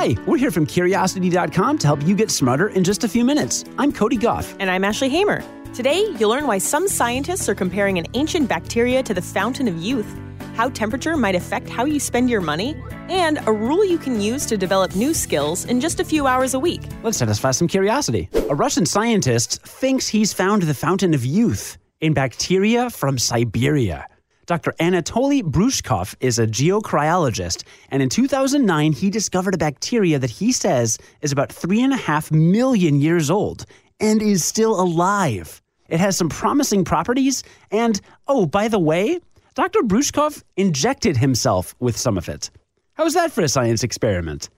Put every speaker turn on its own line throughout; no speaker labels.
Hi, we're here from Curiosity.com to help you get smarter in just a few minutes. I'm Cody Goff.
And I'm Ashley Hamer. Today, you'll learn why some scientists are comparing an ancient bacteria to the fountain of youth, how temperature might affect how you spend your money, and a rule you can use to develop new skills in just a few hours a week.
Let's satisfy some curiosity. A Russian scientist thinks he's found the fountain of youth in bacteria from Siberia. Dr. Anatoly Brouchkov is a geocryologist, and in 2009, he discovered a bacteria that he says is about three and a half million years old and is still alive. It has some promising properties, and oh, by the way, Dr. Brouchkov injected himself with some of it. How's that for a science experiment?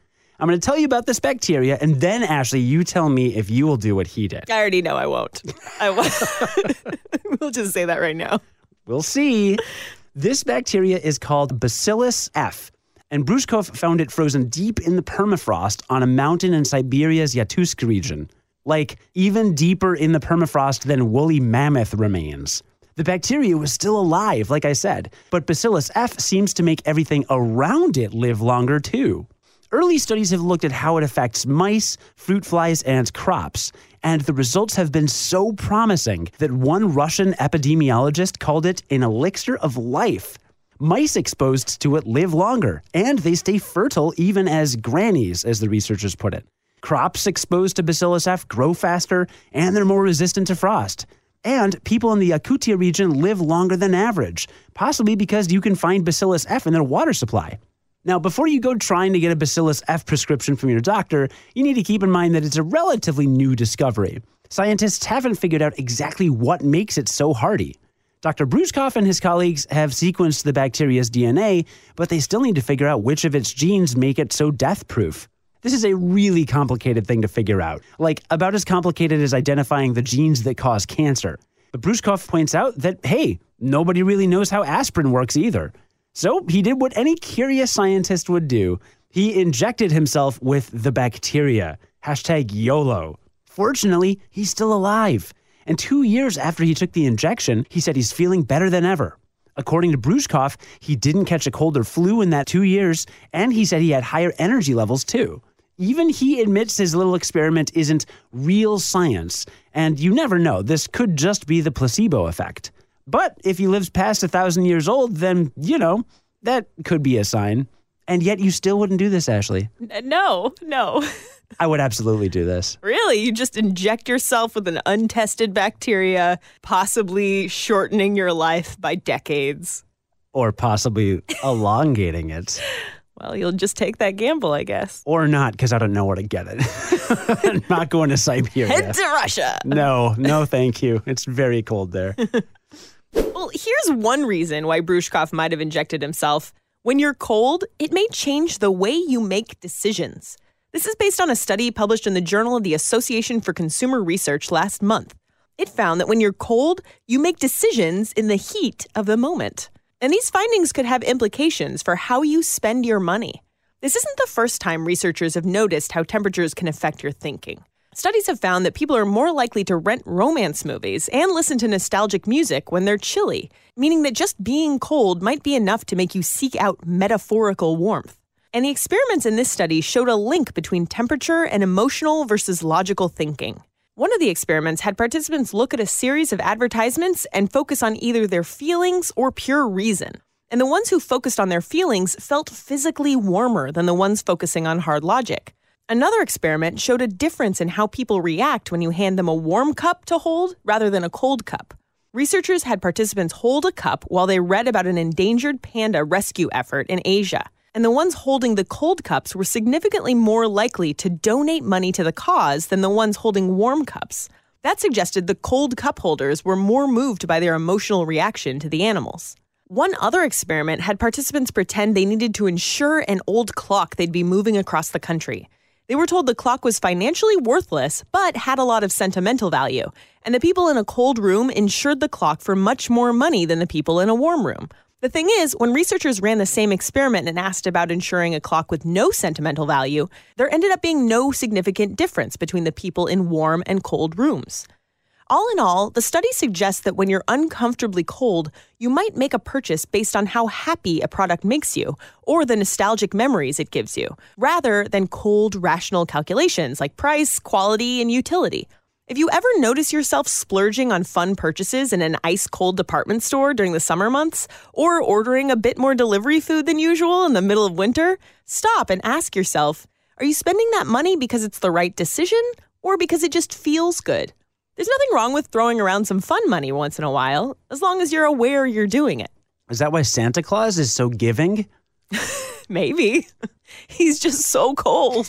I'm going to tell you about this bacteria, and then, Ashley, you tell me if you will do what he did.
I already know I won't. I won't. we'll just say that right now.
We'll see. This bacteria is called Bacillus F, and Brouchkov found it frozen deep in the permafrost on a mountain in Siberia's Yakutsk region, like even deeper in the permafrost than woolly mammoth remains. The bacteria was still alive, like I said, but Bacillus F seems to make everything around it live longer too. Early studies have looked at how it affects mice, fruit flies, and crops, and the results have been so promising that one Russian epidemiologist called it an elixir of life. Mice exposed to it live longer, and they stay fertile even as grannies, as the researchers put it. Crops exposed to Bacillus F grow faster, and they're more resistant to frost. And people in the Yakutia region live longer than average, possibly because you can find Bacillus F in their water supply. Now, before you go trying to get a Bacillus F prescription from your doctor, you need to keep in mind that it's a relatively new discovery. Scientists haven't figured out exactly what makes it so hardy. Dr. Brouchkov and his colleagues have sequenced the bacteria's DNA, but they still need to figure out which of its genes make it so death proof. This is a really complicated thing to figure out, like about as complicated as identifying the genes that cause cancer. But Brouchkov points out that, hey, nobody really knows how aspirin works either. So he did what any curious scientist would do. He injected himself with the bacteria. Hashtag YOLO. Fortunately, he's still alive. And two years after he took the injection, he said he's feeling better than ever. According to Brouchkov, he didn't catch a cold or flu in that two years, and he said he had higher energy levels too. Even he admits his little experiment isn't real science, and you never know, this could just be the placebo effect. But if he lives past a thousand years old, then, you know, that could be a sign. And yet you still wouldn't do this, Ashley.
No, no.
I would absolutely do this.
Really? You just inject yourself with an untested bacteria, possibly shortening your life by decades.
Or possibly elongating it.
Well, you'll just take that gamble, I guess.
Or not, because I don't know where to get it. I'm not going to Siberia.
Head to Russia.
No, no, thank you. It's very cold there.
Well, here's one reason why Brouchkov might have injected himself. When you're cold, it may change the way you make decisions. This is based on a study published in the Journal of the Association for Consumer Research last month. It found that when you're cold, you make decisions in the heat of the moment. And these findings could have implications for how you spend your money. This isn't the first time researchers have noticed how temperatures can affect your thinking. Studies have found that people are more likely to rent romance movies and listen to nostalgic music when they're chilly, meaning that just being cold might be enough to make you seek out metaphorical warmth. And the experiments in this study showed a link between temperature and emotional versus logical thinking. One of the experiments had participants look at a series of advertisements and focus on either their feelings or pure reason. And the ones who focused on their feelings felt physically warmer than the ones focusing on hard logic. Another experiment showed a difference in how people react when you hand them a warm cup to hold rather than a cold cup. Researchers had participants hold a cup while they read about an endangered panda rescue effort in Asia. And the ones holding the cold cups were significantly more likely to donate money to the cause than the ones holding warm cups. That suggested the cold cup holders were more moved by their emotional reaction to the animals. One other experiment had participants pretend they needed to insure an old clock they'd be moving across the country. They were told the clock was financially worthless, but had a lot of sentimental value. And the people in a cold room insured the clock for much more money than the people in a warm room. The thing is, when researchers ran the same experiment and asked about insuring a clock with no sentimental value, there ended up being no significant difference between the people in warm and cold rooms. All in all, the study suggests that when you're uncomfortably cold, you might make a purchase based on how happy a product makes you or the nostalgic memories it gives you, rather than cold, rational calculations like price, quality, and utility. If you ever notice yourself splurging on fun purchases in an ice cold department store during the summer months, or ordering a bit more delivery food than usual in the middle of winter, stop and ask yourself are you spending that money because it's the right decision or because it just feels good? There's nothing wrong with throwing around some fun money once in a while, as long as you're aware you're doing it.
Is that why Santa Claus is so giving?
Maybe. He's just so cold.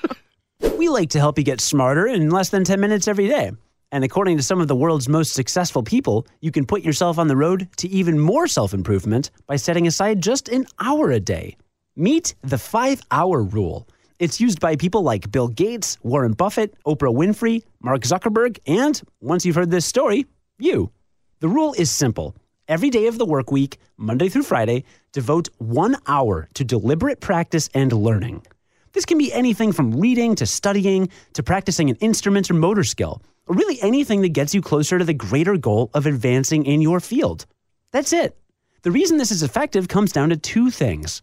we like to help you get smarter in less than 10 minutes every day. And according to some of the world's most successful people, you can put yourself on the road to even more self improvement by setting aside just an hour a day. Meet the five hour rule. It's used by people like Bill Gates, Warren Buffett, Oprah Winfrey, Mark Zuckerberg, and, once you've heard this story, you. The rule is simple. Every day of the work week, Monday through Friday, devote one hour to deliberate practice and learning. This can be anything from reading to studying to practicing an instrument or motor skill, or really anything that gets you closer to the greater goal of advancing in your field. That's it. The reason this is effective comes down to two things.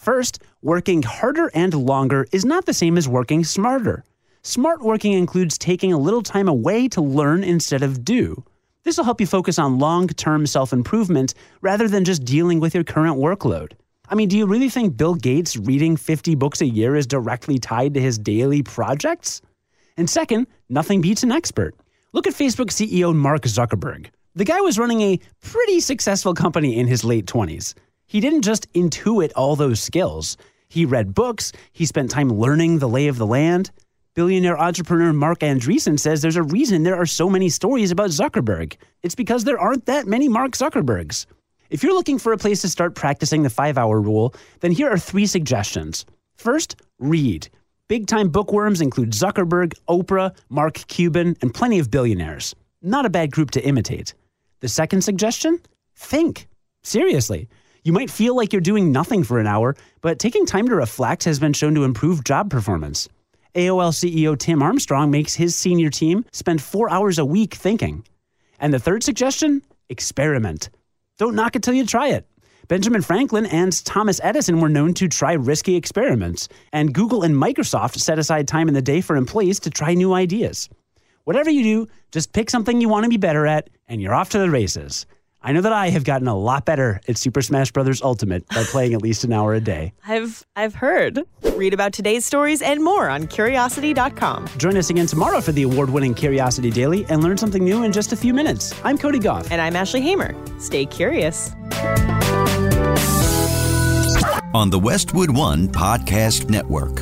First, working harder and longer is not the same as working smarter. Smart working includes taking a little time away to learn instead of do. This will help you focus on long term self improvement rather than just dealing with your current workload. I mean, do you really think Bill Gates reading 50 books a year is directly tied to his daily projects? And second, nothing beats an expert. Look at Facebook CEO Mark Zuckerberg. The guy was running a pretty successful company in his late 20s. He didn't just intuit all those skills. He read books, he spent time learning the lay of the land. Billionaire entrepreneur Marc Andreessen says there's a reason there are so many stories about Zuckerberg. It's because there aren't that many Mark Zuckerbergs. If you're looking for a place to start practicing the five hour rule, then here are three suggestions. First, read. Big time bookworms include Zuckerberg, Oprah, Mark Cuban, and plenty of billionaires. Not a bad group to imitate. The second suggestion? Think. Seriously. You might feel like you're doing nothing for an hour, but taking time to reflect has been shown to improve job performance. AOL CEO Tim Armstrong makes his senior team spend four hours a week thinking. And the third suggestion? Experiment. Don't knock it till you try it. Benjamin Franklin and Thomas Edison were known to try risky experiments, and Google and Microsoft set aside time in the day for employees to try new ideas. Whatever you do, just pick something you want to be better at, and you're off to the races. I know that I have gotten a lot better at Super Smash Bros. Ultimate by playing at least an hour a day.
I've I've heard. Read about today's stories and more on curiosity.com.
Join us again tomorrow for the award-winning Curiosity Daily and learn something new in just a few minutes. I'm Cody Goff.
And I'm Ashley Hamer. Stay curious.
On the Westwood One Podcast Network.